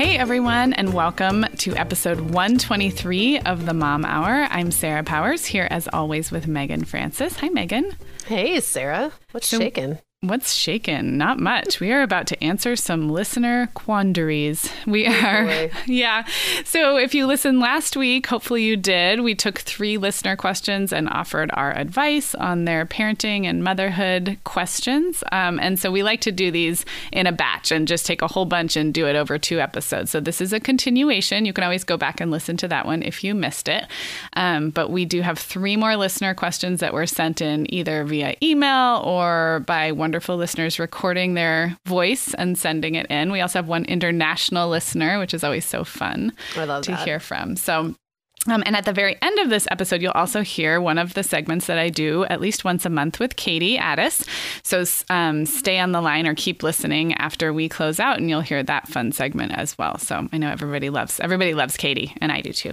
Hey, everyone, and welcome to episode 123 of the Mom Hour. I'm Sarah Powers, here as always with Meagan Francis. Hi, Meagan. Hey, Sarah. What's so, shaking? What's shaken? Not much. We are about to answer some listener quandaries. We oh, are, yeah. So if you listened last week, hopefully you did. We took three listener questions and offered our advice on their parenting and motherhood questions. Um, and so we like to do these in a batch and just take a whole bunch and do it over two episodes. So this is a continuation. You can always go back and listen to that one if you missed it. Um, but we do have three more listener questions that were sent in either via email or by one wonderful listeners recording their voice and sending it in. We also have one international listener, which is always so fun to that. hear from. So um, and at the very end of this episode, you'll also hear one of the segments that I do at least once a month with Katie Addis. So um, stay on the line or keep listening after we close out, and you'll hear that fun segment as well. So I know everybody loves everybody loves Katie, and I do too.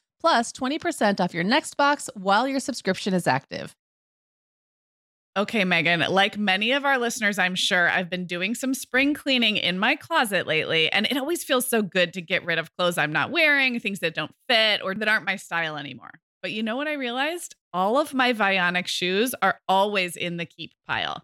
plus 20% off your next box while your subscription is active. Okay, Meagan, like many of our listeners, I'm sure I've been doing some spring cleaning in my closet lately, and it always feels so good to get rid of clothes I'm not wearing, things that don't fit or that aren't my style anymore. But you know what I realized? All of my Vionic shoes are always in the keep pile.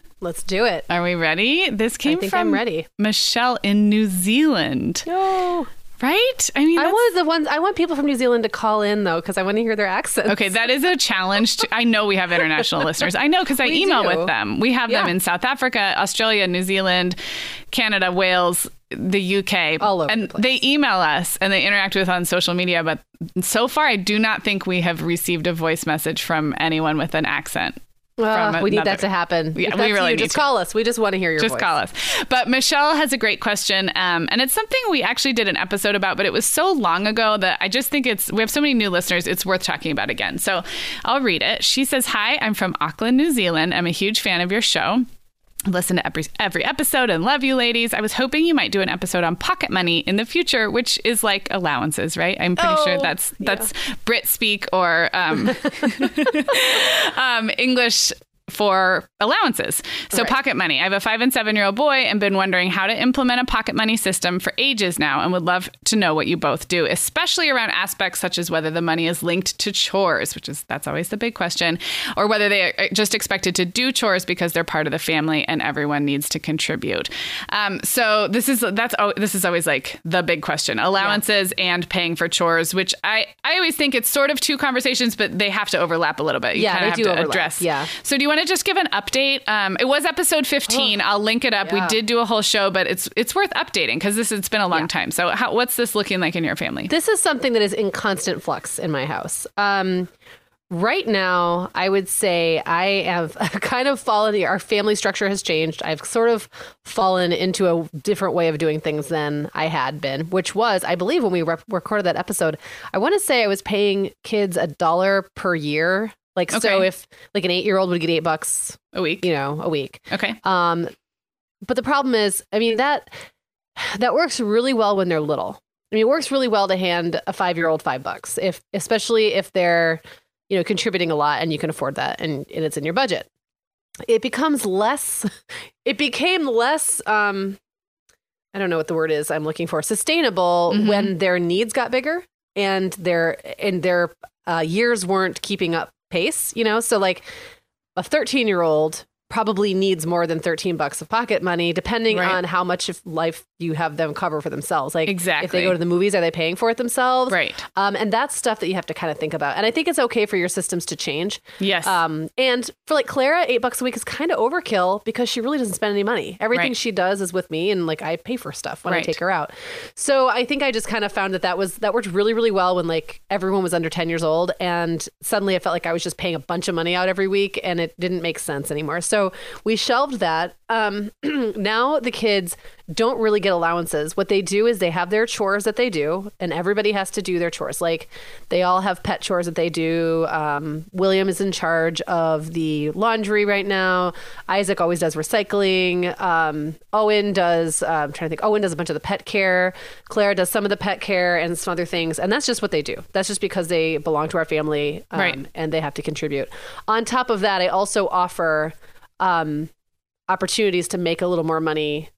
Let's do it. Are we ready? This came I think from I'm ready. Michelle in New Zealand. No. Right? I mean, I want the ones I want people from New Zealand to call in though because I want to hear their accents. Okay, that is a challenge. To, I know we have international listeners. I know because I We email do. with them. We have them in South Africa, Australia, New Zealand, Canada, Wales, the UK. All over And the they email us and they interact with on social media. But so far, I do not think we have received a voice message from anyone with an accent. Uh, we need that to happen. Yeah, we really you, just to. call us. We just want to hear your Just voice. call us. But Michelle has a great question. Um, and it's something we actually did an episode about, but it was so long ago that I just think it's, we have so many new listeners, it's worth talking about again. So I'll read it. She says, Hi, I'm from Auckland, New Zealand. I'm a huge fan of your show. Listen to every every episode and love you, ladies. I was hoping you might do an episode on pocket money in the future, which is like allowances, right? I'm pretty sure Oh, that's that's Brit speak or um, um, English for allowances. So Right. pocket money. I have a five and seven year old boy and been wondering how to implement a pocket money system for ages now and would love to know what you both do, especially around aspects such as whether the money is linked to chores, which is that's always the big question, or whether they are just expected to do chores because they're part of the family and everyone needs to contribute. Um, so this is that's this is always like the big question: allowances and paying for chores, which I I always think it's sort of two conversations, but they have to overlap a little bit. You Yeah, they have do to overlap. address. Yeah. So do you want to just give an update? Um, it was episode 15. I'll link it up. We did do a whole show, but it's it's worth updating because this it's been a long time. So how, what's this looking like in your family? This is something that is in constant flux in my house. Um, right now, I would say I have kind of fallen. Our family structure has changed. I've sort of fallen into a different way of doing things than I had been, which was, I believe, when we rep- recorded that episode. I want to say I was paying kids a dollar per year. Like so, if like an eight-year-old would get eight bucks, a week. you know, a week. Okay. Um, but the problem is, I mean that that works really well when they're little. I mean, it works really well to hand a five year old five bucks, if especially if they're you know contributing a lot and you can afford that and, and it's in your budget. It becomes less. It became less. Um, I don't know what the word is I'm looking for. Sustainable Mhm. when their needs got bigger and their and their uh, years weren't keeping up pace. You know, so like a 13 year old probably needs more than 13 bucks of pocket money depending Right. on how much of life you have them cover for themselves. Like exactly if they go to the movies are they paying for it themselves? Right. um, and that's stuff that you have to kind of think about. And i think it's okay for your systems to change. Yes. um, and for like clara eight bucks a week is kind of overkill because she really doesn't spend any money. Everything Right. she does is with me and like i pay for stuff when i take her out. So i think i just kind of found that that was that worked really really well when like everyone was under 10 years old and suddenly i felt like i was just paying a bunch of money out every week and it didn't make sense anymore. So we shelved that. Um, now the kids don't really get allowances. What they do is they have their chores that they do and everybody has to do their chores. Like they all have pet chores that they do. Um, william is in charge of the laundry right now. Isaac always does recycling. Um, owen does uh, i'm trying to think owen does a bunch of the pet care. Claire does some of the pet care and some other things and that's just what they do. That's just because they belong to our family um, Right. and they have to contribute. On top of that i also offer um, opportunities to make a little more money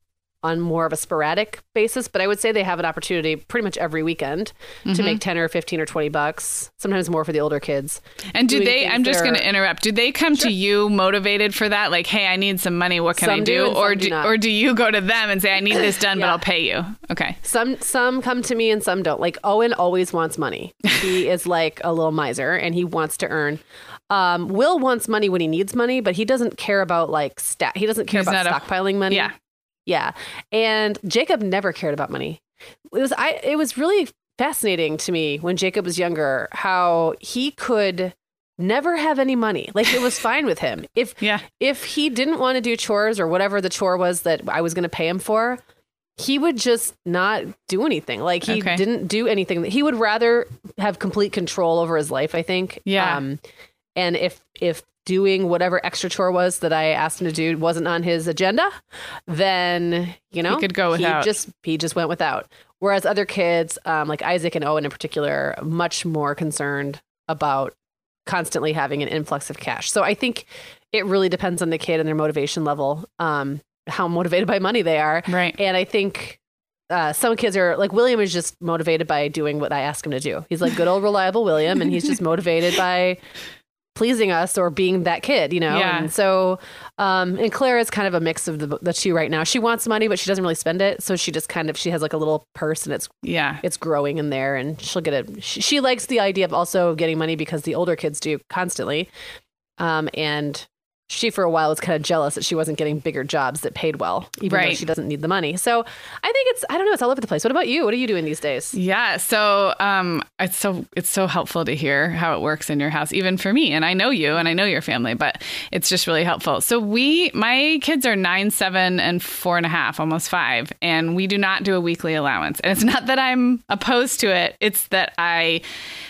on more of a sporadic basis but i would say they have an opportunity pretty much every weekend to make 10 or 15 or 20 bucks sometimes more for the older kids and do they? I'm just going to interrupt. Do they come to you motivated for that? Like, hey, I need some money. What can I do? do or some do or do you go to them and say, I need this done, but I'll pay you? Okay. some some come to me and some don't like owen always wants money he is like a little miser and he wants to earn um, will wants money when he needs money but he doesn't care about like stat he doesn't care He's about not a- stockpiling money Yeah. Yeah. And Jacob never cared about money. It was I it was really fascinating to me when Jacob was younger how he could never have any money. Like it was fine with him. If Yeah. if he didn't want to do chores or whatever the chore was that I was going to pay him for, he would just not do anything. Like he Okay. didn't do anything. He would rather have complete control over his life, I think. Yeah. Um, and if if doing whatever extra chore was that I asked him to do wasn't on his agenda, then you know he could go without. just he just went without. Whereas other kids, um, like Isaac and Owen in particular, are much more concerned about constantly having an influx of cash. So I think it really depends on the kid and their motivation level, um, how motivated by money they are. Right. And I think uh, some kids are like William is just motivated by doing what I ask him to do. He's like good old reliable William, and he's just motivated by pleasing us or being that kid, you know. Yeah. And so, um, and Claire is kind of a mix of the, the two right now. She wants money, but she doesn't really spend it. So she just kind of she has like a little purse, and it's Yeah. it's growing in there, and she'll get it. She, she likes the idea of also getting money because the older kids do constantly, um, and she for a while was kind of jealous that she wasn't getting bigger jobs that paid well, even though she doesn't need the money. So I think it's I don't know, it's all over the place. What about you? What are you doing these days? Yeah, so um, it's so it's so helpful to hear how it works in your house, even for me. And I know you, and I know your family, but it's just really helpful. So we, my kids are nine, seven, and four and a half, almost five, and we do not do a weekly allowance. And it's not that I'm opposed to it; it's that I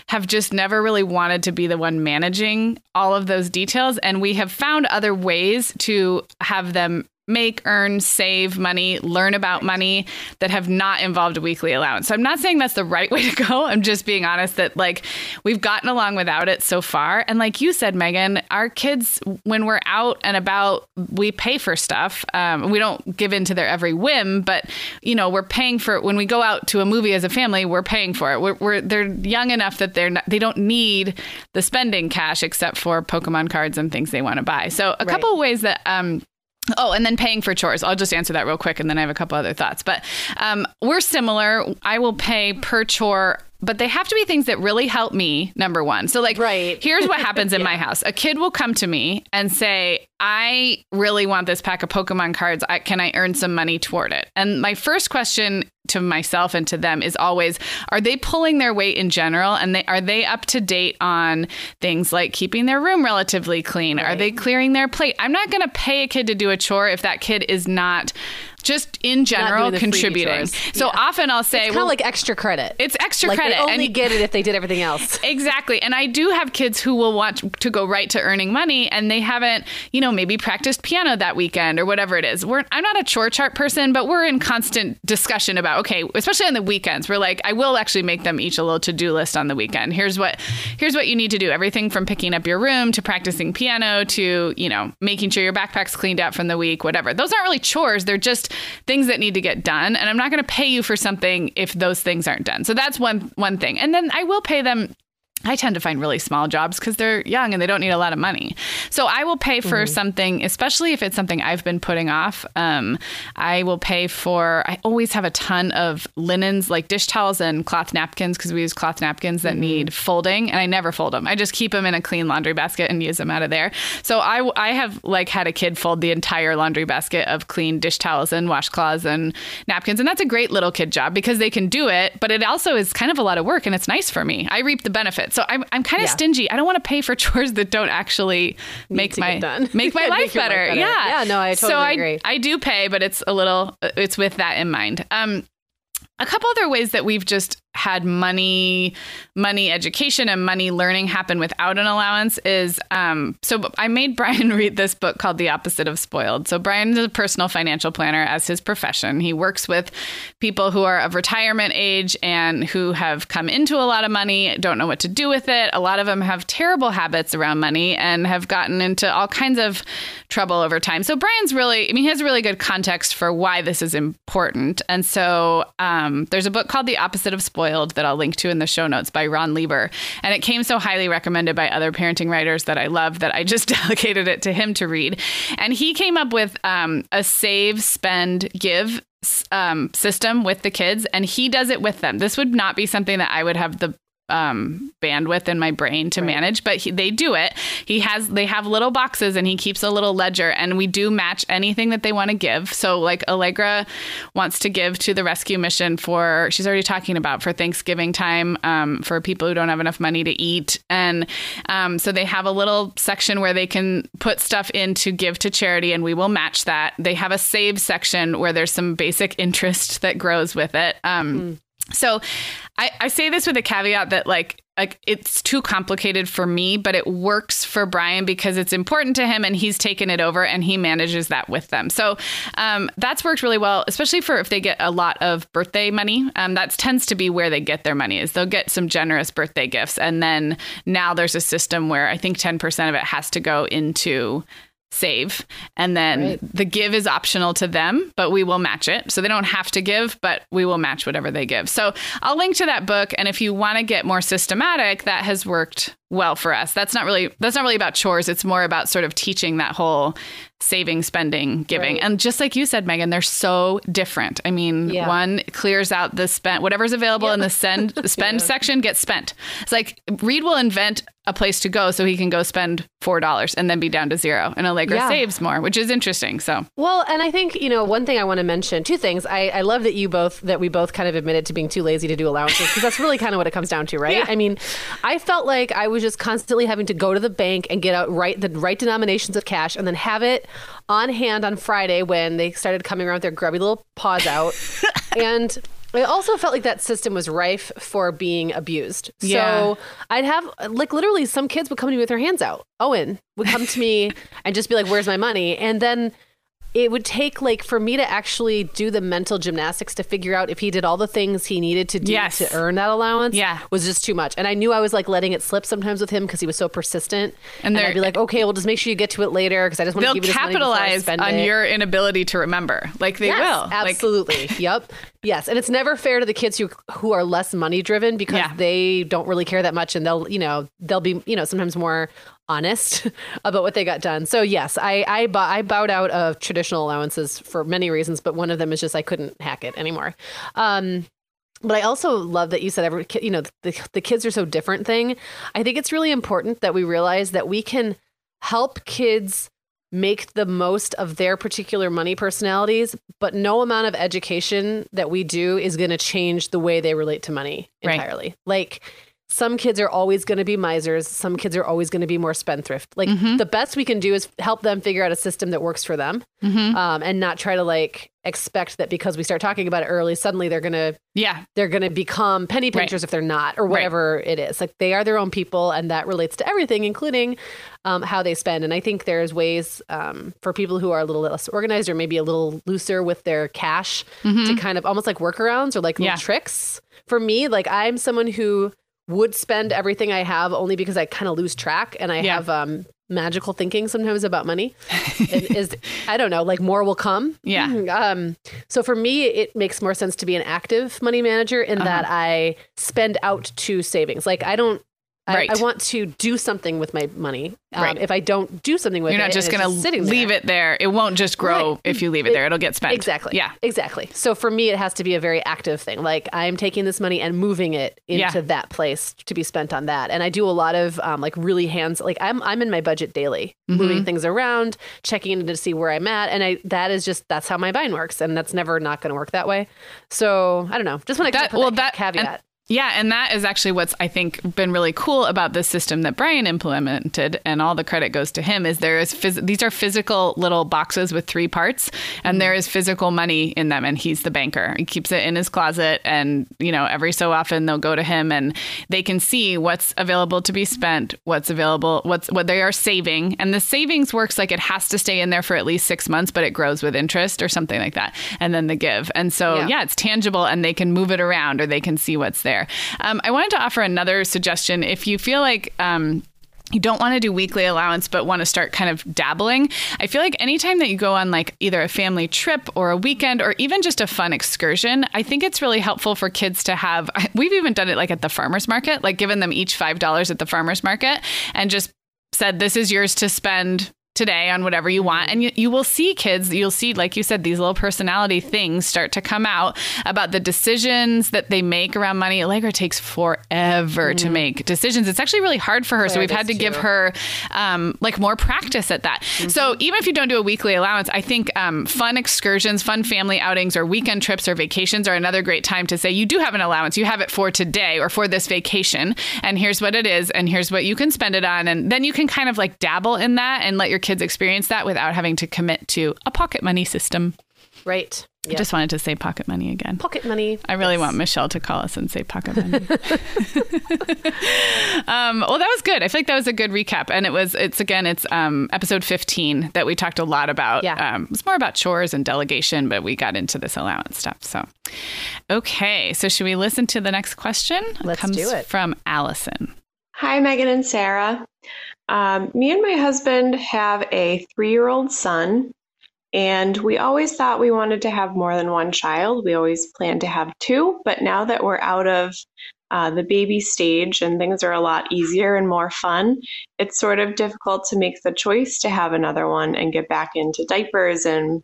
have just never really wanted to be the one managing all of those details. And we have found other ways to have them make, earn, save money, learn about money that have not involved a weekly allowance. So I'm not saying that's the right way to go. I'm just being honest that like we've gotten along without it so far. And like you said, Meagan, our kids, when we're out and about, we pay for stuff. Um, we don't give in to their every whim, but you know, we're paying for it. when we go out to a movie as a family, we're paying for it. We're, we're they're young enough that they're not, they don't need the spending cash except for Pokemon cards and things they want to buy. So a couple of ways that um, Oh, and then paying for chores. I'll just answer that real quick and then I have a couple other thoughts. But um, we're similar. I will pay per chore, but they have to be things that really help me, number one. So, like, Right. here's what happens in my house a kid will come to me and say, I really want this pack of Pokemon cards. I, can I earn some money toward it? And my first question to myself and to them is always are they pulling their weight in general and they are they up to date on things like keeping their room relatively clean are they clearing their plate i'm not going to pay a kid to do a chore if that kid is not just in general doing the freebie contributing so often i'll say Kind of well like extra credit. it's extra like credit They only and get it if they did everything else. Exactly. And I do have kids who will want to go right to earning money and they haven't, you know, maybe practiced piano that weekend or whatever it is. We're I'm not a chore chart person, but we're in constant discussion about okay, especially on the weekends. We're like I will actually make them each a little to-do list on the weekend. Here's what here's what you need to do. Everything from picking up your room to practicing piano to, you know, making sure your backpack's cleaned out from the week, whatever. Those aren't really chores. They're just things that need to get done and I'm not going to pay you for something if those things aren't done. So that's one one thing. And then I will pay them I tend to find really small jobs because they're young and they don't need a lot of money. So I will pay for something, especially if it's something I've been putting off. Um, I will pay for, I always have a ton of linens like dish towels and cloth napkins because we use cloth napkins that need folding and I never fold them. I just keep them in a clean laundry basket and use them out of there. So I, I have like had a kid fold the entire laundry basket of clean dish towels and washcloths and napkins. And that's a great little kid job because they can do it, but it also is kind of a lot of work and it's nice for me. I reap the benefits. So I'm, I'm kind of Yeah. stingy. I don't want to pay for chores that don't actually make my make my Make life life better. better. Yeah. Yeah, no, I so totally I, agree. I do pay, but it's a little it's with that in mind. Um a couple other ways that we've just had money money education and money learning happen without an allowance is um, so i made brian read this book called the opposite of spoiled. So brian is a personal financial planner as his profession. He works with people who are of retirement age and who have come into a lot of money don't know what to do with it. A lot of them have terrible habits around money and have gotten into all kinds of trouble over time. So brian's really i mean he has a really good context for why this is important. And so um, there's a book called the opposite of spoiled that i'll link to in the show notes by ron lieber. And it came so highly recommended by other parenting writers that i love that i just delegated it to him to read. And he came up with um, a save spend give um, system with the kids and he does it with them. This would not be something that i would have the um, bandwidth in my brain to right. manage, but he, they do it. He has they have little boxes and he keeps a little ledger, and we do match anything that they want to give. So like Allegra wants to give to the rescue mission for she's already talking about for Thanksgiving time um, for people who don't have enough money to eat, and um, so they have a little section where they can put stuff in to give to charity, and we will match that. They have a save section where there's some basic interest that grows with it. Um, mm. So I, I say this with a caveat that like like it's too complicated for me, but it works for Brian because it's important to him and he's taken it over and he manages that with them. So um, that's worked really well, especially for if they get a lot of birthday money. Um, that tends to be where they get their money is they'll get some generous birthday gifts. And then now there's a system where I think 10% of it has to go into save. And then right. the give is optional to them, but we will match it. So they don't have to give, but we will match whatever they give. So I'll link to that book. And if you want to get more systematic, that has worked well for us. That's not really that's not really about chores. It's more about sort of teaching that whole saving, spending, giving. Right. And just like you said, Meagan, they're so different. I mean, yeah. one clears out the spend whatever's available yep. in the send spend yeah. section gets spent. It's like Reed will invent a place to go so he can go spend four dollars and then be down to zero. And Allegra yeah. saves more, which is interesting. So well, and I think you know one thing I want to mention, two things. I, I love that you both that we both kind of admitted to being too lazy to do allowances because that's really kind of what it comes down to, right? I mean, I felt like I was just constantly having to go to the bank and get out right the right denominations of cash and then have it on hand on Friday when they started coming around with their grubby little paws out. and I also felt like that system was rife for being abused. Yeah. So I'd have like literally some kids would come to me with their hands out. Owen would come to me and just be like, "Where's my money?" And then it would take like for me to actually do the mental gymnastics to figure out if he did all the things he needed to do yes. to earn that allowance yeah. was just too much. And I knew I was like letting it slip sometimes with him because he was so persistent. And, and I'd be like, okay, well, just make sure you get to it later because I just want to give you this capitalize money on it. your inability to remember. Like they yes, will. Absolutely. Like- yep. Yes, and it's never fair to the kids who who are less money driven because yeah. they don't really care that much, and they'll you know they'll be you know sometimes more honest about what they got done. So yes, I I, I bowed out of traditional allowances for many reasons, but one of them is just I couldn't hack it anymore. Um, but I also love that you said every you know the the kids are so different thing. I think it's really important that we realize that we can help kids make the most of their particular money personalities, but no amount of education that we do is going to change the way they relate to money entirely. Right. Like some kids are always going to be misers. Some kids are always going to be more spendthrift. Like mm-hmm. the best we can do is help them figure out a system that works for them, mm-hmm. um, and not try to like expect that because we start talking about it early, suddenly they're gonna yeah they're gonna become penny pinchers right. if they're not or whatever right. it is. Like they are their own people, and that relates to everything, including um, how they spend. And I think there's ways um, for people who are a little less organized or maybe a little looser with their cash mm-hmm. to kind of almost like workarounds or like little yeah. tricks. For me, like I'm someone who would spend everything I have only because I kind of lose track and I yeah. have um, magical thinking sometimes about money. is I don't know, like more will come. Yeah. Um, so for me, it makes more sense to be an active money manager in uh-huh. that I spend out to savings. Like I don't Right. I, I, want to do something with my money. Um, right. If I don't do something with it, you're not just going to leave there. it there. It won't just grow right. if you leave it, it, there. It'll get spent. Exactly. Yeah. Exactly. So for me, it has to be a very active thing. Like I'm taking this money and moving it into yeah. that place to be spent on that. And I do a lot of um, like really hands. Like I'm I'm in my budget daily, mm-hmm. moving things around, checking in to see where I'm at, and I that is just that's how my mind works, and that's never not going to work that way. So I don't know. Just want to put well, that, that caveat. And- yeah, and that is actually what's I think been really cool about this system that Brian implemented, and all the credit goes to him. Is there is phys- these are physical little boxes with three parts, and mm-hmm. there is physical money in them, and he's the banker. He keeps it in his closet, and you know every so often they'll go to him, and they can see what's available to be spent, what's available, what's what they are saving, and the savings works like it has to stay in there for at least six months, but it grows with interest or something like that, and then the give, and so yeah, yeah it's tangible, and they can move it around or they can see what's there there. Um, I wanted to offer another suggestion. If you feel like um, you don't want to do weekly allowance but want to start kind of dabbling i feel like anytime that you go on like either a family trip or a weekend or even just a fun excursion i think it's really helpful for kids to have we've even done it like at the farmers market like given them each five dollars at the farmers market and just said this is yours to spend today on whatever you want. And you, you will see kids, you'll see, like you said, these little personality things start to come out about the decisions that they make around money. Allegra takes forever mm. to make decisions. It's actually really hard for her. so we've had to too. give her um, like more practice at that. Mm-hmm. So even if you don't do a weekly allowance, I think um, fun excursions, fun family outings, or weekend trips or vacations are another great time to say you do have an allowance. You have it for today or for this vacation. And here's what it is. And here's what you can spend it on. And then you can kind of like dabble in that and let your kids experience that without having to commit to a pocket money system. Right. Yep. I just wanted to say pocket money again. Pocket money. I really yes. want Michelle to call us and say pocket money. um, well, that was good. I feel like that was a good recap, and it was. It's again, it's um, episode fifteen that we talked a lot about. Yeah, um, it's more about chores and delegation, but we got into this allowance stuff. So, okay, so should we listen to the next question? Let's it comes do it. From Allison. Hi, Meagan and Sarah. Um, me and my husband have a three year old son, and we always thought we wanted to have more than one child. We always planned to have two, but now that we're out of uh, the baby stage and things are a lot easier and more fun, it's sort of difficult to make the choice to have another one and get back into diapers and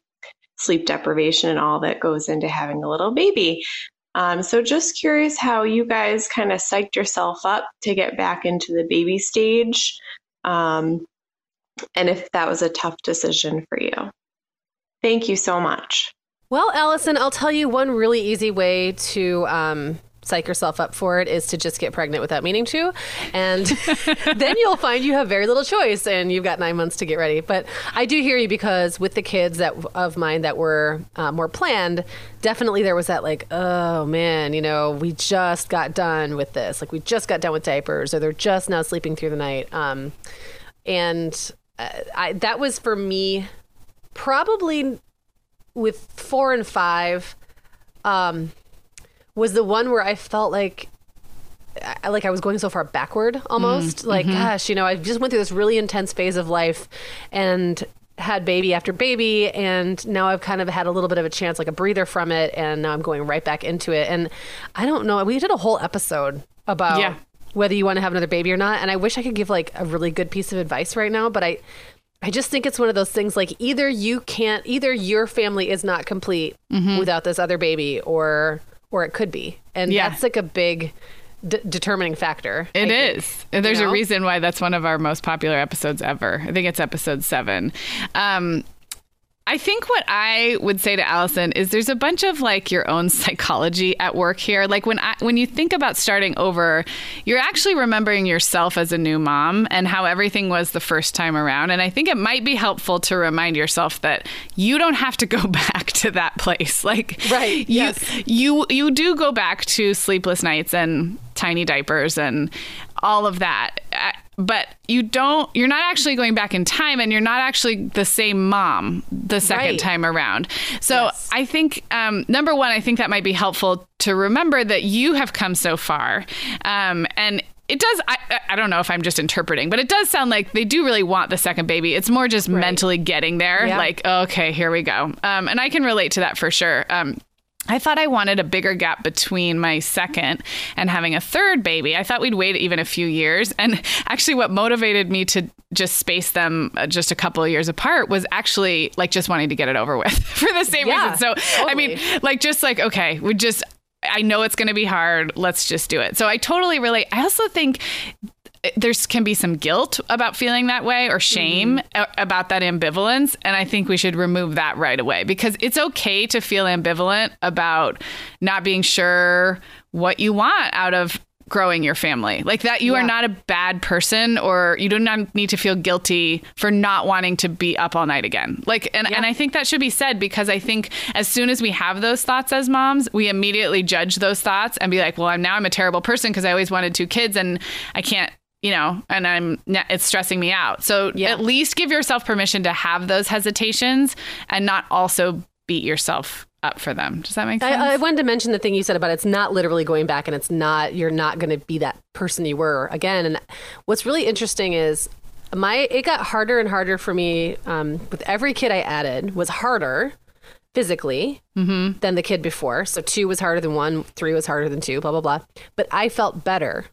sleep deprivation and all that goes into having a little baby. Um, so, just curious how you guys kind of psyched yourself up to get back into the baby stage um, and if that was a tough decision for you. Thank you so much. Well, Allison, I'll tell you one really easy way to um, psych yourself up for it is to just get pregnant without meaning to. And then you'll find you have very little choice and you've got nine months to get ready. But I do hear you because with the kids that of mine that were uh, more planned, definitely there was that like, oh man, you know, we just got done with this. Like we just got done with diapers or they're just now sleeping through the night. Um, and uh, I, that was for me probably with four and five. Um, was the one where I felt like like I was going so far backward almost. Mm, like, mm-hmm. gosh, you know, I just went through this really intense phase of life and had baby after baby and now I've kind of had a little bit of a chance like a breather from it and now I'm going right back into it and I don't know we did a whole episode about yeah. whether you want to have another baby or not and I wish I could give like a really good piece of advice right now but I I just think it's one of those things like either you can't either your family is not complete mm-hmm. without this other baby or or it could be. And yeah. that's like a big d- determining factor. It I is. Think, There's you know? a reason why that's one of our most popular episodes ever. I think it's episode seven. Um, I think what I would say to Allison is there's a bunch of like your own psychology at work here. Like when I, when you think about starting over, you're actually remembering yourself as a new mom and how everything was the first time around. And I think it might be helpful to remind yourself that you don't have to go back to that place. Like right, you yes. you you do go back to sleepless nights and tiny diapers and all of that but you don't you're not actually going back in time and you're not actually the same mom the second right. time around so yes. i think um, number one i think that might be helpful to remember that you have come so far um, and it does I, I don't know if i'm just interpreting but it does sound like they do really want the second baby it's more just right. mentally getting there yeah. like okay here we go um, and i can relate to that for sure um, I thought I wanted a bigger gap between my second and having a third baby. I thought we'd wait even a few years. And actually, what motivated me to just space them uh, just a couple of years apart was actually like just wanting to get it over with for the same yeah, reason. So, totally. I mean, like, just like, okay, we just, I know it's going to be hard. Let's just do it. So I totally relate. I also think there can be some guilt about feeling that way or shame mm-hmm. about that ambivalence. And I think we should remove that right away because it's okay to feel ambivalent about not being sure what you want out of growing your family. Like that, you yeah. are not a bad person or you do not need to feel guilty for not wanting to be up all night again. Like, and, yeah. and I think that should be said because I think as soon as we have those thoughts as moms, we immediately judge those thoughts and be like, well, I'm now I'm a terrible person because I always wanted two kids and I can't you know, and I'm it's stressing me out. So yeah. at least give yourself permission to have those hesitations and not also beat yourself up for them. Does that make sense? I, I wanted to mention the thing you said about it's not literally going back and it's not you're not going to be that person you were again. And what's really interesting is my it got harder and harder for me um, with every kid I added was harder physically mm-hmm. than the kid before. So two was harder than one, three was harder than two, blah blah blah. But I felt better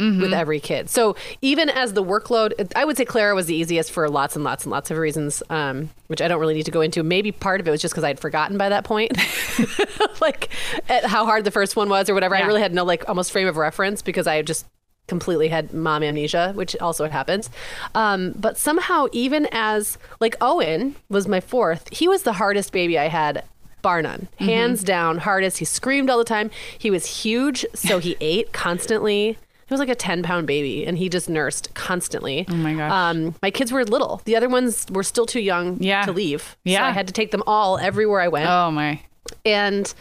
mm-hmm. with every kid. So even as the workload, I would say Clara was the easiest for lots and lots and lots of reasons, um, which I don't really need to go into. Maybe part of it was just because I'd forgotten by that point, like how hard the first one was or whatever. Yeah. I really had no like almost frame of reference because I just completely had mom amnesia, which also happens. Um, but somehow, even as like Owen was my fourth, he was the hardest baby I had bar none. Mm-hmm. Hands down, hardest. He screamed all the time. He was huge, so he ate constantly. He was like a 10 pound baby and he just nursed constantly. Oh my gosh. Um, my kids were little. The other ones were still too young yeah. to leave. Yeah. So I had to take them all everywhere I went. Oh my. And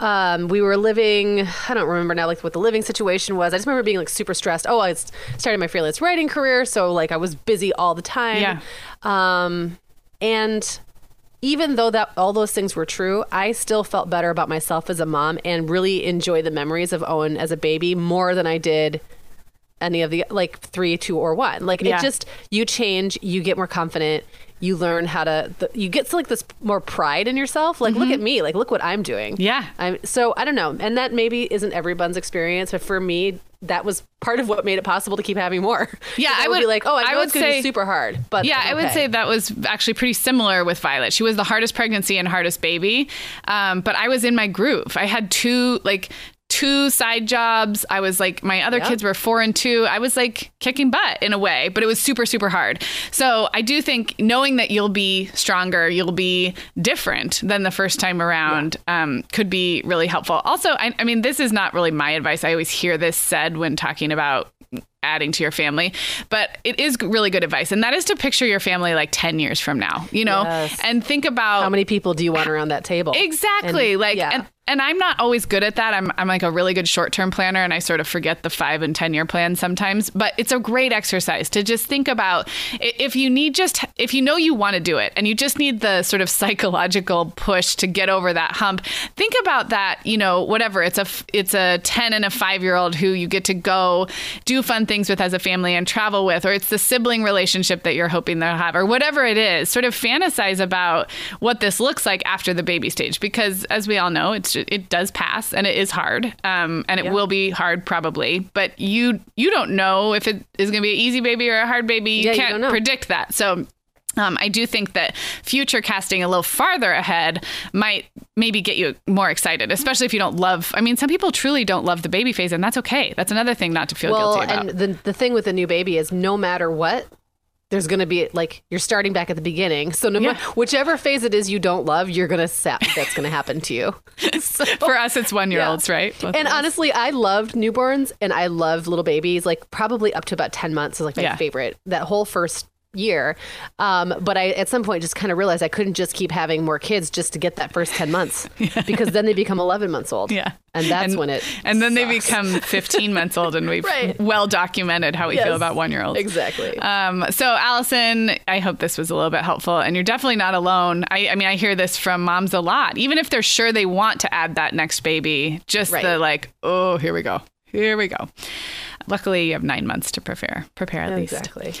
um, we were living, I don't remember now like what the living situation was. I just remember being like super stressed. Oh, I started my freelance writing career. So like I was busy all the time. Yeah. Um, and even though that all those things were true, I still felt better about myself as a mom and really enjoy the memories of Owen as a baby more than I did any of the like three, two, or one. Like yeah. it just you change, you get more confident, you learn how to the, you get to like this more pride in yourself like mm-hmm. look at me like look what i'm doing yeah i'm so i don't know and that maybe isn't everyone's experience but for me that was part of what made it possible to keep having more yeah i would be like oh i, I would say super hard but yeah okay. i would say that was actually pretty similar with violet she was the hardest pregnancy and hardest baby um, but i was in my groove i had two like two side jobs. I was like, my other yep. kids were four and two. I was like kicking butt in a way, but it was super, super hard. So I do think knowing that you'll be stronger, you'll be different than the first time around yeah. um, could be really helpful. Also, I, I mean, this is not really my advice. I always hear this said when talking about adding to your family. But it is really good advice. And that is to picture your family like 10 years from now, you know, yes. and think about how many people do you want around that table? Exactly. And, like, yeah. and, and I'm not always good at that. I'm, I'm like a really good short term planner and I sort of forget the five and 10 year plan sometimes. But it's a great exercise to just think about if you need just, if you know you want to do it and you just need the sort of psychological push to get over that hump, think about that, you know, whatever. It's a, it's a 10 and a five year old who you get to go do fun things with as a family and travel with, or it's the sibling relationship that you're hoping they'll have, or whatever it is. Sort of fantasize about what this looks like after the baby stage because as we all know, it's it does pass and it is hard, um, and it yeah. will be hard probably. But you you don't know if it is going to be an easy baby or a hard baby. You yeah, can't you predict that. So um, I do think that future casting a little farther ahead might maybe get you more excited, especially if you don't love. I mean, some people truly don't love the baby phase, and that's okay. That's another thing not to feel well, guilty about. And the the thing with a new baby is, no matter what, there's going to be like you're starting back at the beginning. So no yeah. matter whichever phase it is you don't love, you're going to set that's going to happen to you. So, For us, it's one year yeah. olds, right? Both and honestly, I loved newborns and I loved little babies. Like probably up to about ten months is like my yeah. favorite. That whole first year. Um, but I, at some point, just kind of realized I couldn't just keep having more kids just to get that first 10 months yeah. because then they become 11 months old. Yeah. And that's and, when it. And then sucks. they become 15 months old, and we've right. well documented how we yes, feel about one year olds. Exactly. Um, so, Allison, I hope this was a little bit helpful. And you're definitely not alone. I, I, mean, I hear this from moms a lot, even if they're sure they want to add that next baby, just right. the like, oh, here we go. Here we go. Luckily, you have nine months to prepare. Prepare at exactly. least.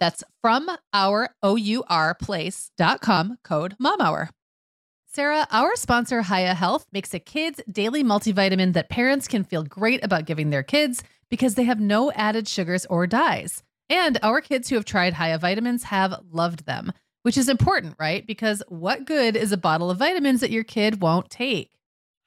That's from our O-U-R place.com code mom hour. Sarah, our sponsor, Hiya Health, makes a kids' daily multivitamin that parents can feel great about giving their kids because they have no added sugars or dyes. And our kids who have tried Hiya vitamins have loved them, which is important, right? Because what good is a bottle of vitamins that your kid won't take?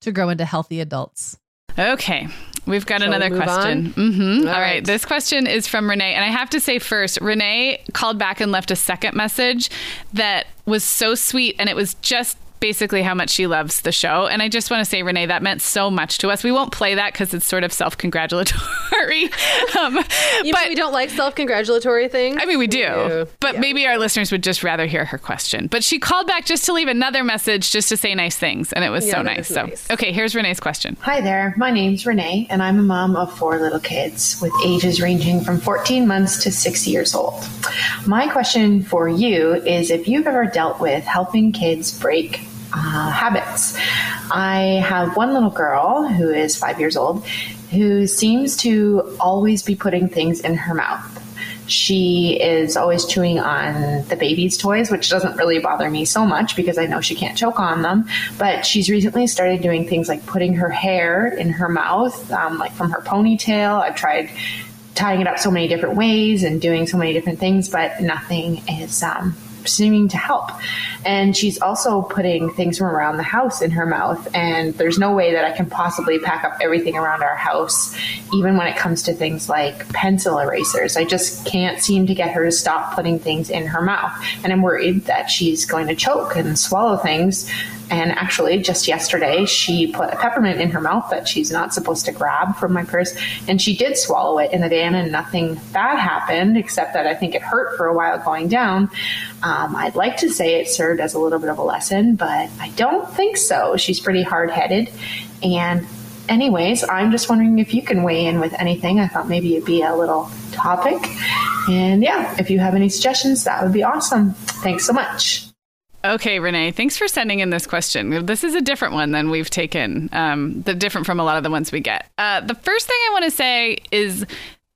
to grow into healthy adults. Okay, we've got Shall another move question. Mm-hmm. All All right. right. this question is from Renee, and I have to say first, Renee called back and left a second message that was so sweet, and it was just basically how much she loves the show. And I just want to say, Renee, that meant so much to us. We won't play that because it's sort of self-congratulatory. um, but mean we don't like self-congratulatory things? I mean, we do, do. but Yeah. maybe our listeners would just rather hear her question. But she called back just to leave another message, just to say nice things, and it was Yeah, so nice. is So, nice. okay, here's Renee's question. Hi there, my name's Renee, and I'm a mom of four little kids with ages ranging from 14 months to six years old. My question for you is if you've ever dealt with helping kids break uh, habits. I have one little girl who is five years old who seems to always be putting things in her mouth. She is always chewing on the baby's toys, which doesn't really bother me so much because I know she can't choke on them. But she's recently started doing things like putting her hair in her mouth, um, like from her ponytail. I've tried tying it up so many different ways and doing so many different things, but nothing is um, seeming to help. And she's also putting things from around the house in her mouth. And there's no way that I can possibly pack up everything around our house, even when it comes to things like pencil erasers. I just can't seem to get her to stop putting things in her mouth. And I'm worried that she's going to choke and swallow things. And actually, just yesterday, she put a peppermint in her mouth that she's not supposed to grab from my purse. And she did swallow it in the van, and nothing bad happened, except that I think it hurt for a while going down. Um, I'd like to say it served as a little bit of a lesson, but I don't think so. She's pretty hard headed. And, anyways, I'm just wondering if you can weigh in with anything. I thought maybe it'd be a little topic. And yeah, if you have any suggestions, that would be awesome. Thanks so much. Okay, Renee, thanks for sending in this question. This is a different one than we've taken, um, the different from a lot of the ones we get. Uh, the first thing I want to say is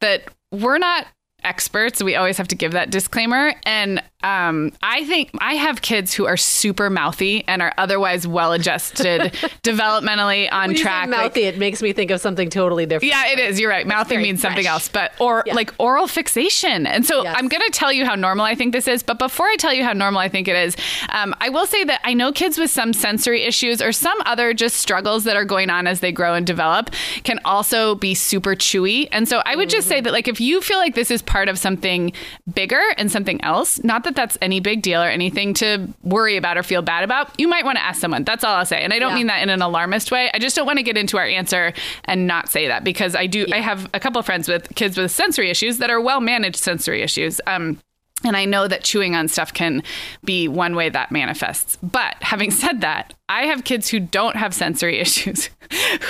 that we're not experts. We always have to give that disclaimer. And um, I think I have kids who are super mouthy and are otherwise well adjusted developmentally on When you say track. like- mouthy, it makes me think of something totally different. yeah, it is. You're right. Mouthing very means something else, but or Yeah. like oral fixation. And so Yes. I'm going to tell you how normal I think this is. But before I tell you how normal I think it is, um, I will say that I know kids with some sensory issues or some other just struggles that are going on as they grow and develop can also be super chewy. And so I would just Mm-hmm. say that like if you feel like this is part of something bigger and something else, not that that's any big deal or anything to worry about or feel bad about, you might want to ask someone. That's all I'll say. And I don't Yeah. mean that in an alarmist way. I just don't want to get into our answer and not say that because I do. I have a couple of friends with kids with sensory issues that are well managed sensory issues. Um, and I know that chewing on stuff can be one way that manifests. But having said that, I have kids who don't have sensory issues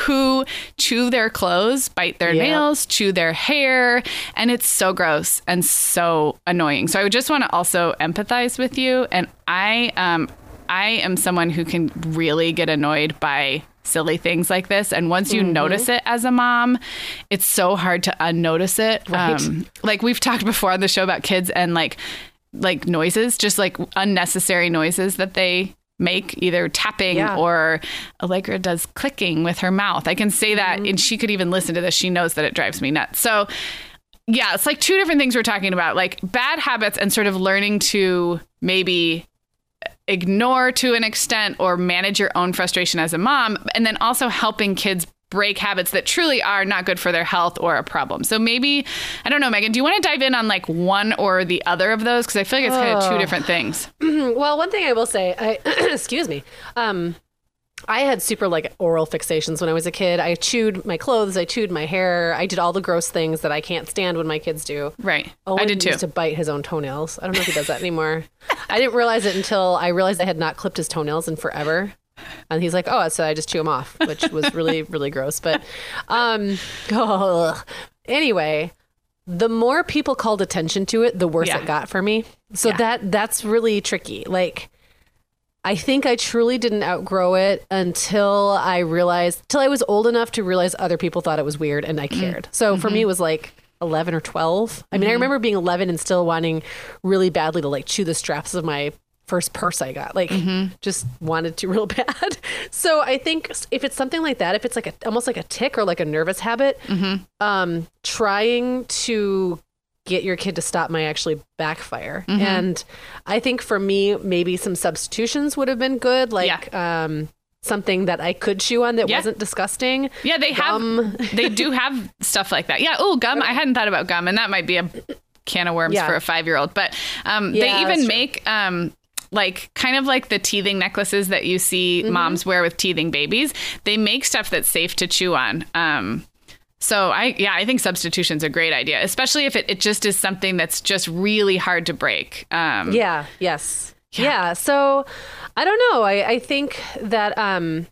who chew their clothes, bite their Yeah. nails, chew their hair, and it's so gross and so annoying. So I would just want to also empathize with you. And I, um, I am someone who can really get annoyed by silly things like this. And once you Mm-hmm. notice it as a mom, it's so hard to unnotice it. Right. Um, like we've talked before on the show about kids and like like noises, just like unnecessary noises that they make, either tapping Yeah. or Allegra does clicking with her mouth. I can say that, Mm-hmm. and she could even listen to this. She knows that it drives me nuts. So yeah, it's like two different things we're talking about, like bad habits and sort of learning to maybe ignore to an extent or manage your own frustration as a mom and then also helping kids break habits that truly are not good for their health or a problem. So maybe, I don't know, Meagan, do you want to dive in on like one or the other of those? Because I feel like it's kind of two different things. Well, one thing I will say, I excuse me. Um, I had super like oral fixations when I was a kid. I chewed my clothes, I chewed my hair, I did all the gross things that I can't stand when my kids do. Right. Owen I did too. used to bite his own toenails. I don't know if he does that anymore. I didn't realize it until I realized I had not clipped his toenails in forever. And he's like, "Oh, so I just chew them off," which was really, really gross. But, um, anyway, the more people called attention to it, the worse Yeah. it got for me. So Yeah. that that's really tricky. Like, I think I truly didn't outgrow it until I realized, till I was old enough to realize other people thought it was weird and I mm-hmm. cared. So for me, mm-hmm. it was like 11 or 12. I mean, I mm-hmm. remember being 11 and still wanting really badly to like chew the straps of my first purse I got. Like, just wanted to real bad. So I think if it's something like that, if it's like a almost like a tick or like a nervous habit, um, trying to get your kid to stop might actually backfire. And I think for me, maybe some substitutions would have been good, like um, something that I could chew on that Yeah. wasn't disgusting. Yeah, they Gum. have. They do have stuff like that. Yeah. Oh, gum. I hadn't thought about gum, and that might be a can of worms Yeah. for a five-year-old. But um, Yeah, they even make um, like kind of like the teething necklaces that you see Mm-hmm. moms wear with teething babies. They make stuff that's safe to chew on. Um, so I yeah I think substitution's a great idea, especially if it, it just is something that's just really hard to break. Um, Yeah. Yes. Yeah. So I don't know. I, I think that um,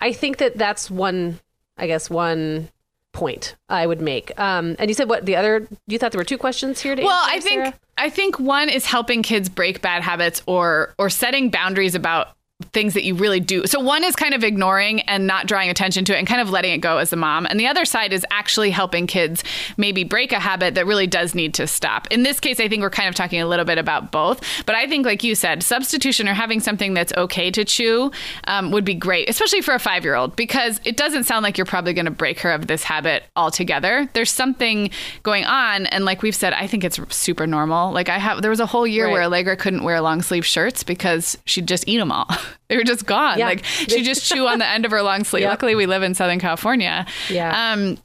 I think that that's one. I guess one point I would make. Um, and you said what the other? You thought there were two questions here. To Well, answer, I think Sarah? I think one is helping kids break bad habits or or setting boundaries about things that you really do. So one is kind of ignoring and not drawing attention to it and kind of letting it go as a mom. And the other side is actually helping kids maybe break a habit that really does need to stop. In this case, I think we're kind of talking a little bit about both. But I think, like you said, substitution or having something that's okay to chew um, would be great, especially for a five year old, because it doesn't sound like you're probably going to break her of this habit altogether. There's something going on. And like we've said, I think it's super normal. Like I have, there was a whole year Right. where Allegra couldn't wear long sleeve shirts because she'd just eat them all. they were just gone. Yeah. Like she'd just chew on the end of her long sleeve. Luckily, we live in Southern California. Yeah. Um,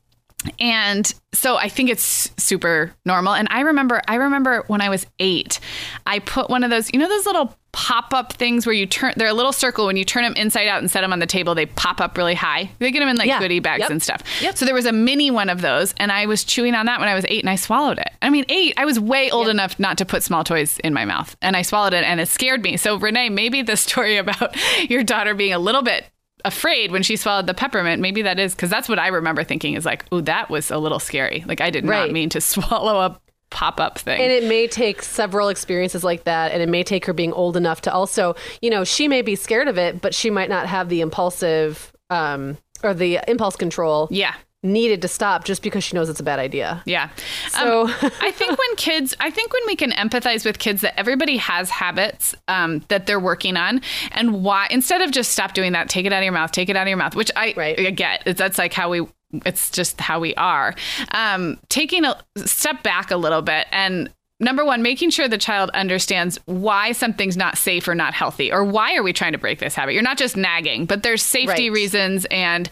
and so I think it's super normal. And I remember, I remember when I was eight, I put one of those, you know, those little pop up things where you turn, they're a little circle. When you turn them inside out and set them on the table, they pop up really high. They get them in like Yeah. goodie bags Yep. and stuff. Yep. So there was a mini one of those, and I was chewing on that when I was eight, and I swallowed it. I mean, eight, I was way old enough not to put small toys in my mouth, and I swallowed it, and it scared me. So Renee, maybe the story about your daughter being a little bit afraid when she swallowed the peppermint. Maybe that is because that's what i remember thinking is like oh that was a little scary. Like i did not mean to swallow a pop-up thing. And it may take several experiences like that, and it may take her being old enough to also, you know, she may be scared of it, but she might not have the impulsive um, or the impulse control yeah needed to stop just because she knows it's a bad idea. Yeah. So- Um, I think when kids, I think when we can empathize with kids that everybody has habits um, that they're working on, and why instead of just stop doing that, take it out of your mouth, take it out of your mouth, which I, Right. I get. That's like how we. It's just how we are. Um, taking a step back a little bit and number one, making sure the child understands why something's not safe or not healthy, or why are we trying to break this habit? You're not just nagging, but there's safety Right. reasons and,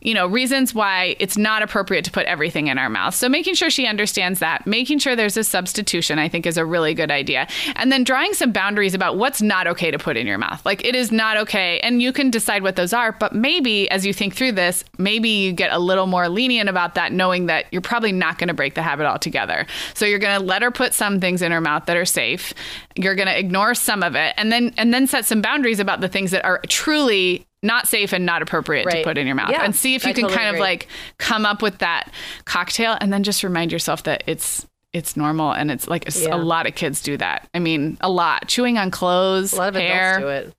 you know, reasons why it's not appropriate to put everything in our mouth. So making sure she understands that, making sure there's a substitution, I think is a really good idea. And then drawing some boundaries about what's not okay to put in your mouth. Like it is not okay. And you can decide what those are, but maybe as you think through this, maybe you get a little more lenient about that, knowing that you're probably not going to break the habit altogether. So you're going to let her put some things in her mouth that are safe. You're going to ignore some of it and then and then set some boundaries about the things that are truly not safe and not appropriate to put in your mouth Yeah, and see if you I can totally kind of like come up with that cocktail and then just remind yourself that it's it's normal and it's like Yeah. a lot of kids do that. I mean, a lot. Chewing on clothes, A lot of hair. adults do it.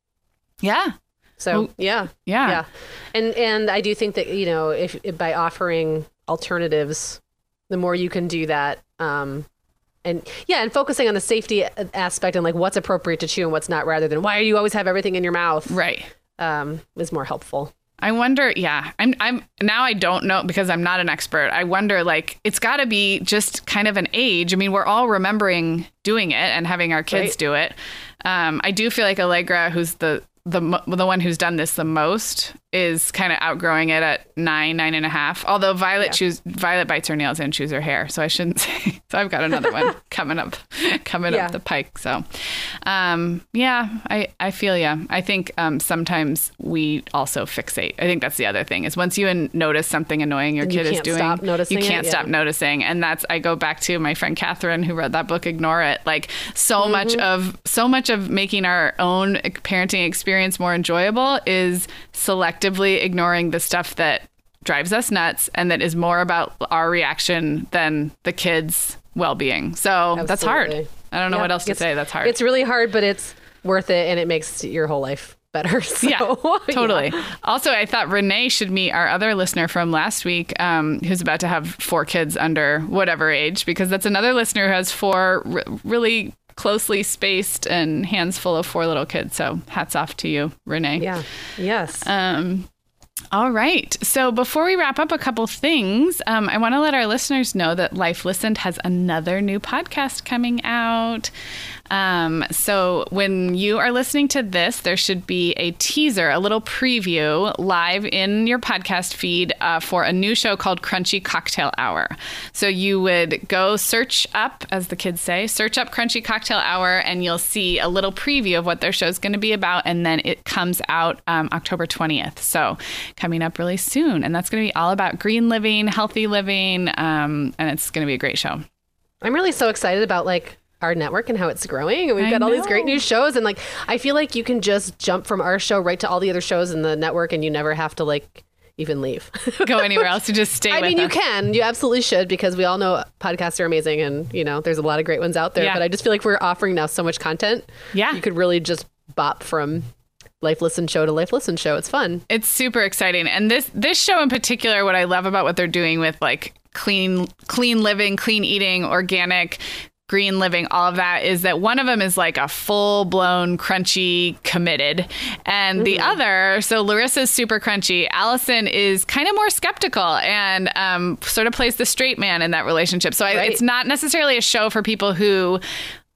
Yeah. So Well, yeah, Yeah. yeah, and and I do think that you know if, if by offering alternatives, the more you can do that, um, and yeah, and focusing on the safety aspect and like what's appropriate to chew and what's not, rather than why do you always have everything in your mouth, Right. um, is more helpful. I wonder, yeah. I'm I'm now I don't know because I'm not an expert. I wonder like it's got to be just kind of an age. I mean, we're all remembering doing it and having our kids Right. do it. Um, I do feel like Allegra, who's the the the one who's done this the most, is kind of outgrowing it at nine, nine and a half. Although Violet chews Violet bites her nails and chews her hair, so I shouldn't say. So I've got another one coming up, coming Yeah. up the pike. So, um, yeah, I I feel yeah. I think um, sometimes we also fixate. I think that's the other thing is once you in- notice something annoying your You kid is doing, you can't yeah. stop noticing, and that's I go back to my friend Catherine who wrote that book, Ignore It. Like so much Mm-hmm. of so much of making our own parenting experience more enjoyable is selectively ignoring the stuff that drives us nuts and that is more about our reaction than the kids' well-being. So that's hard. I don't know Yeah. what else to say. That's hard. It's really hard, but it's worth it, and it makes your whole life better. So, yeah, totally. Also, I thought Renee should meet our other listener from last week, um, who's about to have four kids under whatever age, because that's another listener who has four r- really closely spaced and hands full of four little kids. So hats off to you, Renee. Yeah. Yes. Um, all right. So before we wrap up, a couple things. Um, I want to let our listeners know that Life Listened has another new podcast coming out. Um, so when you are listening to this, there should be a teaser, a little preview live in your podcast feed uh, for a new show called Crunchy Cocktail Hour. So you would go search up, as the kids say, search up Crunchy Cocktail Hour, and you'll see a little preview of what their show is going to be about. And then it comes out um, October 20th. So coming up really soon. And that's going to be all about green living, healthy living. Um, and it's going to be a great show. I'm really so excited about like our network and how it's growing. And we've got all these great new shows. And like, I feel like you can just jump from our show right to all the other shows in the network and you never have to like even leave. Go anywhere else to just stay I mean, you can. You absolutely should because we all know podcasts are amazing and, you know, there's a lot of great ones out there. Yeah. But I just feel like we're offering now so much content. Yeah. You could really just bop from Life Listen show to Life Listen show. It's fun. It's super exciting. And this this show in particular, what I love about what they're doing with like clean clean living, clean eating, organic, green living, all of that is that one of them is like a full blown crunchy committed. And the other, so Larissa's super crunchy. Allison is kind of more skeptical and um, sort of plays the straight man in that relationship. So I, it's not necessarily a show for people who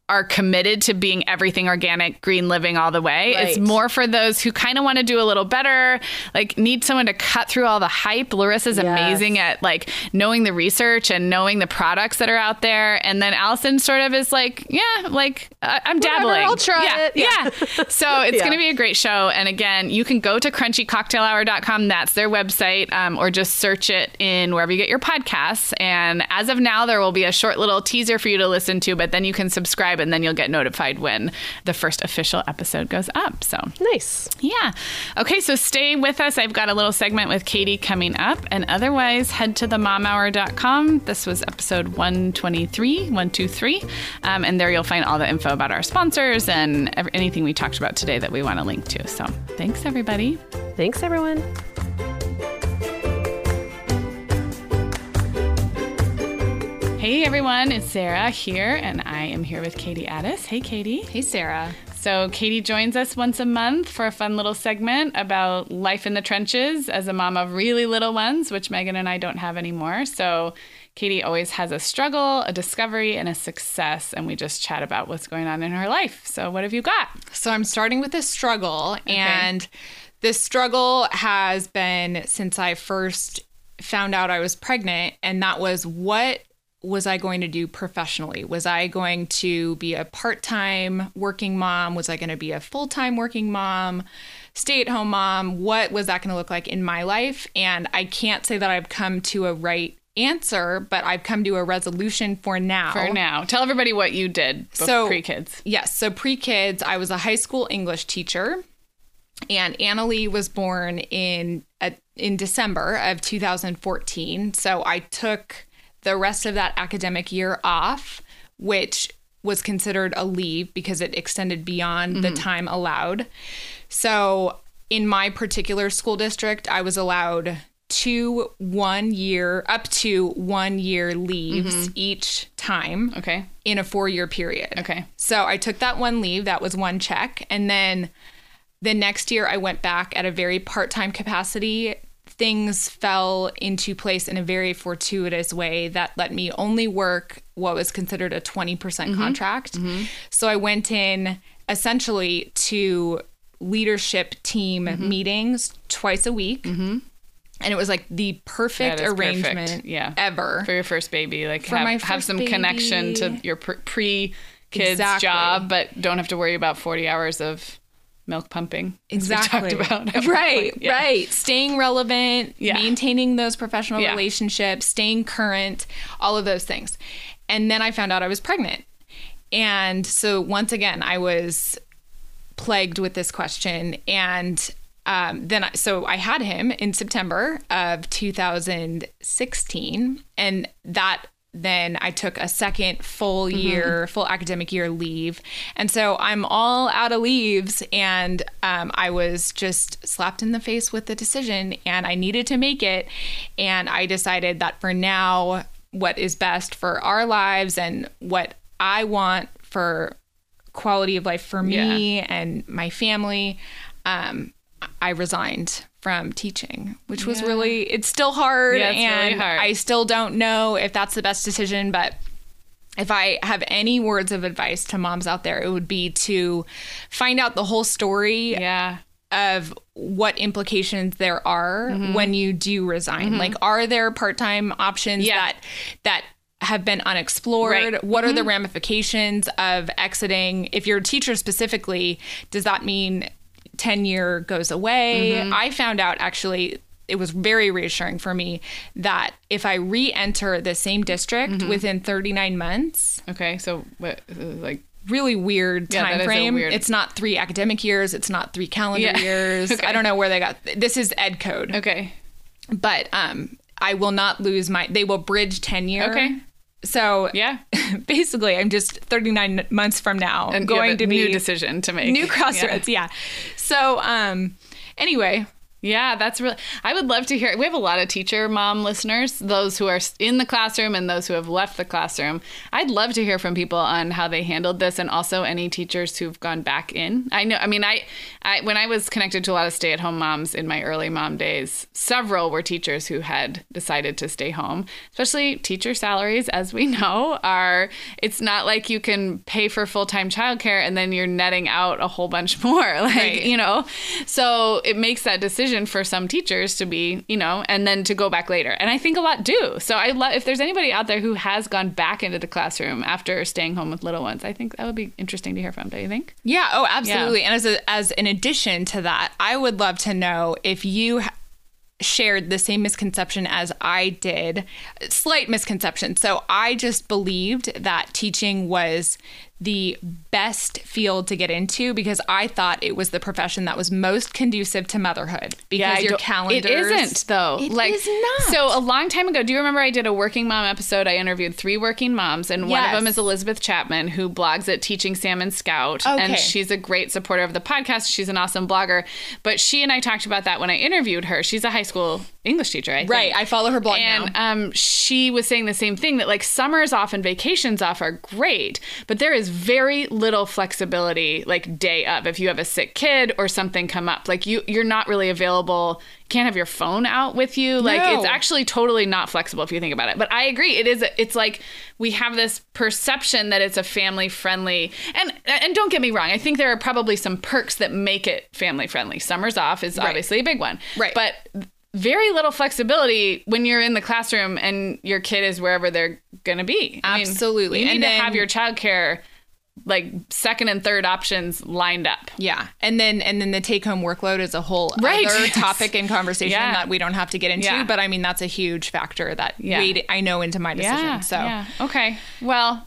are committed to being everything organic, green living all the way. It's more for those who kind of want to do a little better, like need someone to cut through all the hype. Larissa's Yes. amazing at like knowing the research and knowing the products that are out there. And then Allison sort of is like, yeah, like uh, I'm dabbling. I'll try yeah, it. Yeah. Yeah. So it's Yeah. going to be a great show. And again, you can go to crunchycocktailhour.com. That's their website, um, or just search it in wherever you get your podcasts. And as of now, there will be a short little teaser for you to listen to, but then you can subscribe and then you'll get notified when the first official episode goes up. So Nice. yeah. Okay, so stay with us. I've got a little segment with Katie coming up. And otherwise, head to themomhour.com. This was episode 123, 123. Um, and there you'll find all the info about our sponsors and anything we talked about today that we want to link to. So thanks, everybody. Thanks, everyone. Hey, everyone. It's Sarah here, and I am here with Katie Addis. Hey, Katie. Hey, Sarah. So, Katie joins us once a month for a fun little segment about life in the trenches as a mom of really little ones, which Meagan and I don't have anymore. So, Katie always has a struggle, a discovery, and a success, and we just chat about what's going on in her life. So, what have you got? So I'm starting with a struggle, and this struggle has been since I first found out I was pregnant, and that was what was I going to do professionally? Was I going to be a part time working mom? Was I going to be a full time working mom? Stay at home mom? What was that going to look like in my life? And I can't say that I've come to a right answer, but I've come to a resolution for now. For now, tell everybody what you did So- pre kids. Yes. So pre kids, I was a high school English teacher, and Annalie was born in uh, in December of 2014. So I took the rest of that academic year off, which was considered a leave because it extended beyond the mm-hmm. time allowed. So in my particular school district, I was allowed two one year up to one year leaves mm-hmm. each time Okay. in a four year period. Okay. So I took that one leave, that was one check. And then the next year I went back at a very part time capacity. Things fell into place in a very fortuitous way that let me only work what was considered a 20% Mm-hmm. contract. So I went in essentially to leadership team Mm-hmm. meetings twice a week. Mm-hmm. And it was like the perfect is perfect. arrangement Yeah. ever. for your first baby. Like For have, have some connection to your pre kids Exactly. job, but don't have to worry about 40 hours of milk pumping. Exactly. talked about. right. Yeah. right. Staying relevant, Yeah. maintaining those professional Yeah. relationships, staying current, all of those things. And then I found out I was pregnant. And so once again, I was plagued with this question. And um, then, I, so I had him in September of 2016. And that then I took a second full year, full academic year leave. And so I'm all out of leaves. And um, I was just slapped in the face with the decision and I needed to make it. And I decided that for now, what is best for our lives and what I want for quality of life for me and my family, um, I resigned from teaching, which was really, it's still hard. Yeah, it's really and hard. I still don't know if that's the best decision, but if I have any words of advice to moms out there, it would be to find out the whole story Yeah. of what implications there are Mm-hmm. when you do resign. Like, are there part-time options Yeah. that that have been unexplored? Right. Mm-hmm. What are the ramifications of exiting? If you're a teacher specifically, does that mean tenure goes away? Mm-hmm. I found out actually. It was very reassuring for me that if I re-enter the same district Mm-hmm. within 39 months, Okay. So, what, uh, like, really weird Yeah, time frame. weird- It's not three academic years. It's not three calendar Yeah. years. Okay. I don't know where they got. This is Ed code, okay. but um, I will not lose my. They will bridge tenure. Okay. So Yeah. basically, I'm just 39 months from now And going a to be new decision to make. new Yeah. crossroads. Yeah. So um, anyway, Yeah, that's really. I would love to hear. We have a lot of teacher mom listeners, those who are in the classroom and those who have left the classroom. I'd love to hear from people on how they handled this, and also any teachers who've gone back in. I know. I mean, I, I when I was connected to a lot of stay-at-home moms in my early mom days, several were teachers who had decided to stay home. Especially teacher salaries, as we know, are. It's not like you can pay for full-time childcare and then you're netting out a whole bunch more. Like Right. you know, so it makes that decision for some teachers to be, you know, and then to go back later. And I think a lot do. So I love if there's anybody out there who has gone back into the classroom after staying home with little ones, I think that would be interesting to hear from. Don't you think? Yeah. Oh, absolutely. And as a, as an addition to that, I would love to know if you ha- shared the same misconception as I did. Slight misconception. So I just believed that teaching was the best field to get into because I thought it was the profession that was most conducive to motherhood because I your calendar. It isn't though. It like is not. So a long time ago, do you remember I did a working mom episode? I interviewed three working moms, and one of them is Elizabeth Chapman, who blogs at Teaching Sam and Scout, Okay. and she's a great supporter of the podcast. She's an awesome blogger. But she and I talked about that when I interviewed her. She's a high school English teacher, I think. Right. I follow her blog and now. um, she was saying the same thing that like summers off and vacations off are great, but there is very little flexibility like day of if you have a sick kid or something come up. Like you, you're not really available. Can't have your phone out with you. Like No. it's actually totally not flexible if you think about it. But I agree. It is. It's like we have this perception that it's a family friendly. And and don't get me wrong. I think there are probably some perks that make it family friendly. Summers off is obviously a big one. Right. But very little flexibility when you're in the classroom and your kid is wherever they're going to be. I mean, Absolutely. you need And to then- have your childcare like second and third options lined up. Yeah, and then and then the take home workload is a whole Right, other yes. topic and conversation Yeah. that we don't have to get into. Yeah. But I mean, that's a huge factor that Yeah. weighed I know into my decision. Yeah. so yeah. okay. Well,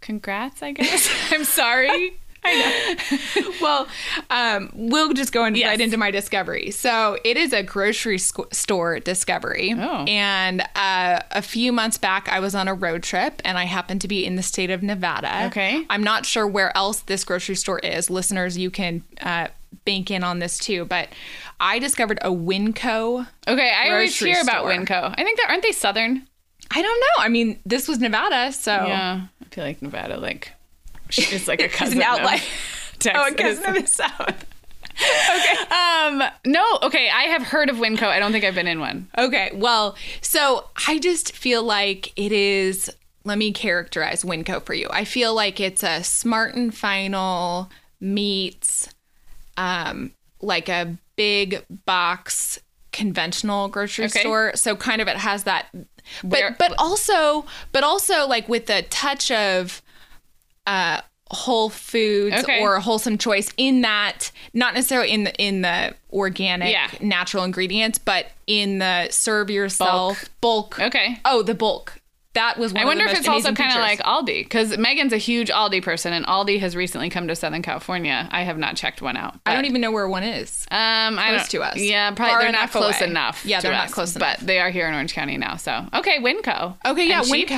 congrats. I guess. I'm sorry. I know. well, um, we'll just go in, Yes. right into my discovery. So it is a grocery sc- store discovery. Oh. And uh, a few months back, I was on a road trip and I happened to be in the state of Nevada. Okay. I'm not sure where else this grocery store is. Listeners, you can uh, bank in on this too. But I discovered a Winco. Okay, I always hear about store. Winco. I think that aren't they southern? I don't know. I mean, this was Nevada, so. Yeah, I feel like Nevada like it's like a cousin an of outlier. Texas. Oh, a cousin of the South. Um, no, okay, I have heard of Winco. I don't think I've been in one. Okay, well, so I just feel like it is. Let me characterize Winco for you. I feel like it's a Smart and Final meets um, like a big box conventional grocery Okay. store. So kind of it has that, but Where- but also but also like with the touch of uh whole foods Okay. or a wholesome choice in that not necessarily in the in the organic Yeah. natural ingredients but in the serve yourself bulk, Okay. oh the bulk that was one I wonder if it's also kind of like Aldi because Meagan's a huge Aldi person, and Aldi has recently come to Southern California. I have not checked one out. I don't even know where one is Um, I Close don't, to us. Yeah, probably Far they're not close away. enough. Yeah, they're not close but they are here in Orange County now. So okay, Winco. Okay, yeah, And cheap?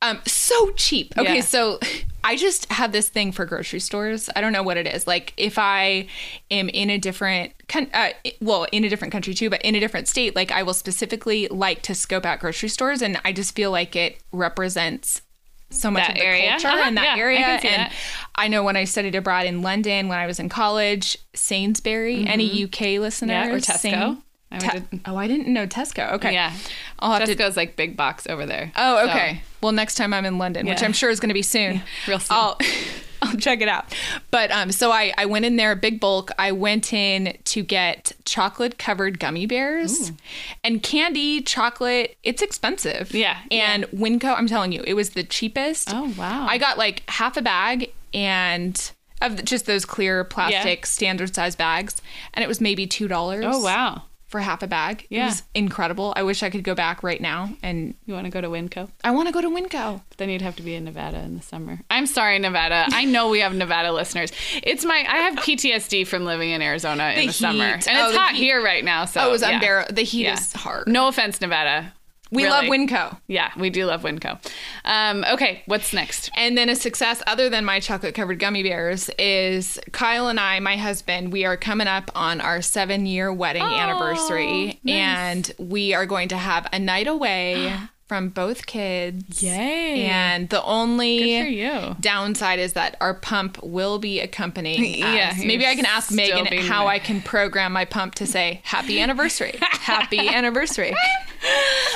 Um, so cheap. Okay, Yeah. so I just have this thing for grocery stores. I don't know what it is. Like if I am in a different, con- uh, well, in a different country too, but in a different state, like I will specifically like to scope out grocery stores, and I just feel like it represents so much That of the area? culture Uh-huh, in that yeah, area. see and that. I know when I studied abroad in London when I was in college, Sainsbury. Any UK listeners? Mm-hmm. Yeah, or Sain- Tesco. I Te- to- oh, I didn't know Tesco. Okay, Yeah, I'll have to Tesco's like big box over there. Oh, So- okay. Well, next time I'm in London, which I'm sure is going to be soon, real soon. I'll I'll check it out. But um, so I I went in there big bulk. I went in to get chocolate covered gummy bears and candy chocolate. It's expensive. Yeah, And Winco, I'm telling you, it was the cheapest. Oh, wow. I got like half a bag and. Of just those clear plastic standard size bags, and it was maybe two dollars. Oh wow, For half a bag, Yeah. it was incredible. I wish I could go back right now, and you want to go to Winco? I want to go to Winco. Then you'd have to be in Nevada in the summer. I'm sorry, Nevada. I know we have Nevada listeners. It's my I have PTSD from living in Arizona in The the, summer, and heat. it's Oh, hot heat. here right now. So Oh, it was yeah. unbearable. The heat Yeah. is hard. No offense, Nevada. We Really. love Winco. Yeah, we do love Winco. Um, okay, what's next? And then a success other than my chocolate covered gummy bears is Kyle and I, my husband, we are coming up on our seven year wedding anniversary. And we are going to have a night away from both kids. Yay. And the only downside is that our pump will be accompanying us. Maybe I can ask Meagan how there. I can program my pump to say happy anniversary. happy anniversary.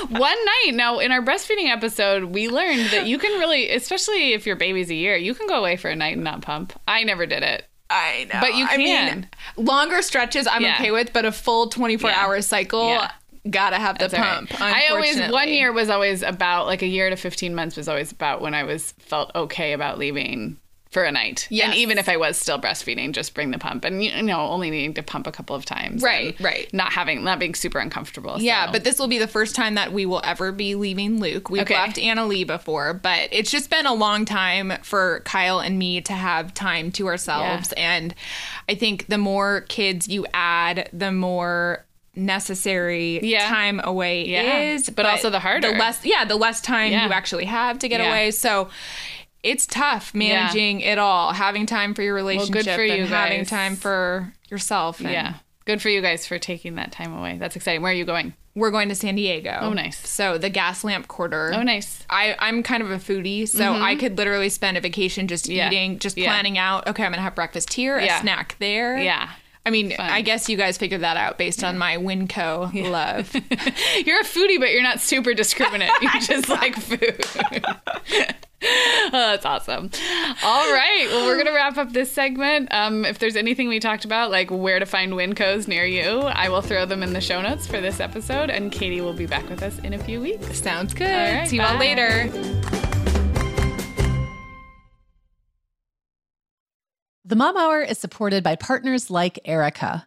One night now in our breastfeeding episode, we learned that you can really, especially if your baby's a year, you can go away for a night and not pump. I never did it. I know. But you can. I mean, longer stretches I'm Yeah. okay with, but a full 24 Yeah. hour cycle, Yeah. gotta have the That's all right. pump. I always one year was always about like a year to 15 months was always about when I was felt okay about leaving for a night. Yes. And even if I was still breastfeeding, just bring the pump and you know, only needing to pump a couple of times. Right, right. Not having not being super uncomfortable. Yeah, so. but this will be the first time that we will ever be leaving Luke. We've Okay. left Anna Lee before, but it's just been a long time for Kyle and me to have time to ourselves. And I think the more kids you add, the more necessary Yeah. time away Yeah. is But also the harder. the less yeah the less time Yeah. you actually have to get Yeah. away so it's tough managing it all having time for your relationship for you and having time for yourself yeah. Good for you guys for taking that time away. That's exciting. Where are you going? we're going to San Diego. Oh, nice. So the Gaslamp Quarter. Oh, nice. I, I'm kind of a foodie, so I could literally spend a vacation just Mm-hmm. Yeah. eating, just Yeah. planning out, okay, I'm going to have breakfast here, Yeah. a snack there. Yeah. I mean, Fun. I guess you guys figured that out based on my Winco love. You're a foodie, but you're not super discriminate. You just like food. oh, that's awesome. All right. Well, we're going to wrap up this segment. Um, if there's anything we talked about, like where to find Wincos near you, I will throw them in the show notes for this episode, and Katie will be back with us in a few weeks. Sounds good. All right, See you all later. The Mom Hour is supported by partners like Erika.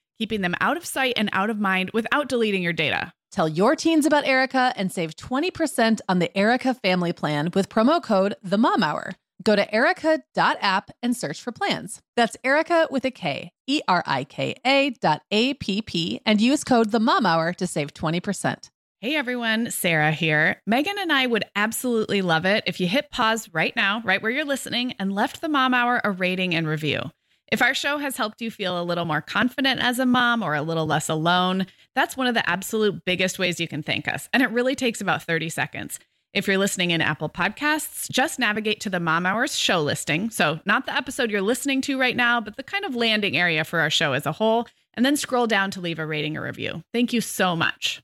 keeping them out of sight and out of mind without deleting your data. Tell your teens about Erika and save 20% on the Erika family plan with promo code The Mom Hour. Go to erika.app and search for plans. That's Erika with a K, E R I K A dot A P P, and use code The Mom Hour to save 20%. Hey everyone, Sarah here. Meagan and I would absolutely love it if you hit pause right now, right where you're listening, and left the Mom Hour a rating and review. If our show has helped you feel a little more confident as a mom or a little less alone, that's one of the absolute biggest ways you can thank us. And it really takes about 30 seconds. If you're listening in Apple Podcasts, just navigate to the Mom Hours show listing. So, not the episode you're listening to right now, but the kind of landing area for our show as a whole, and then scroll down to leave a rating or review. Thank you so much.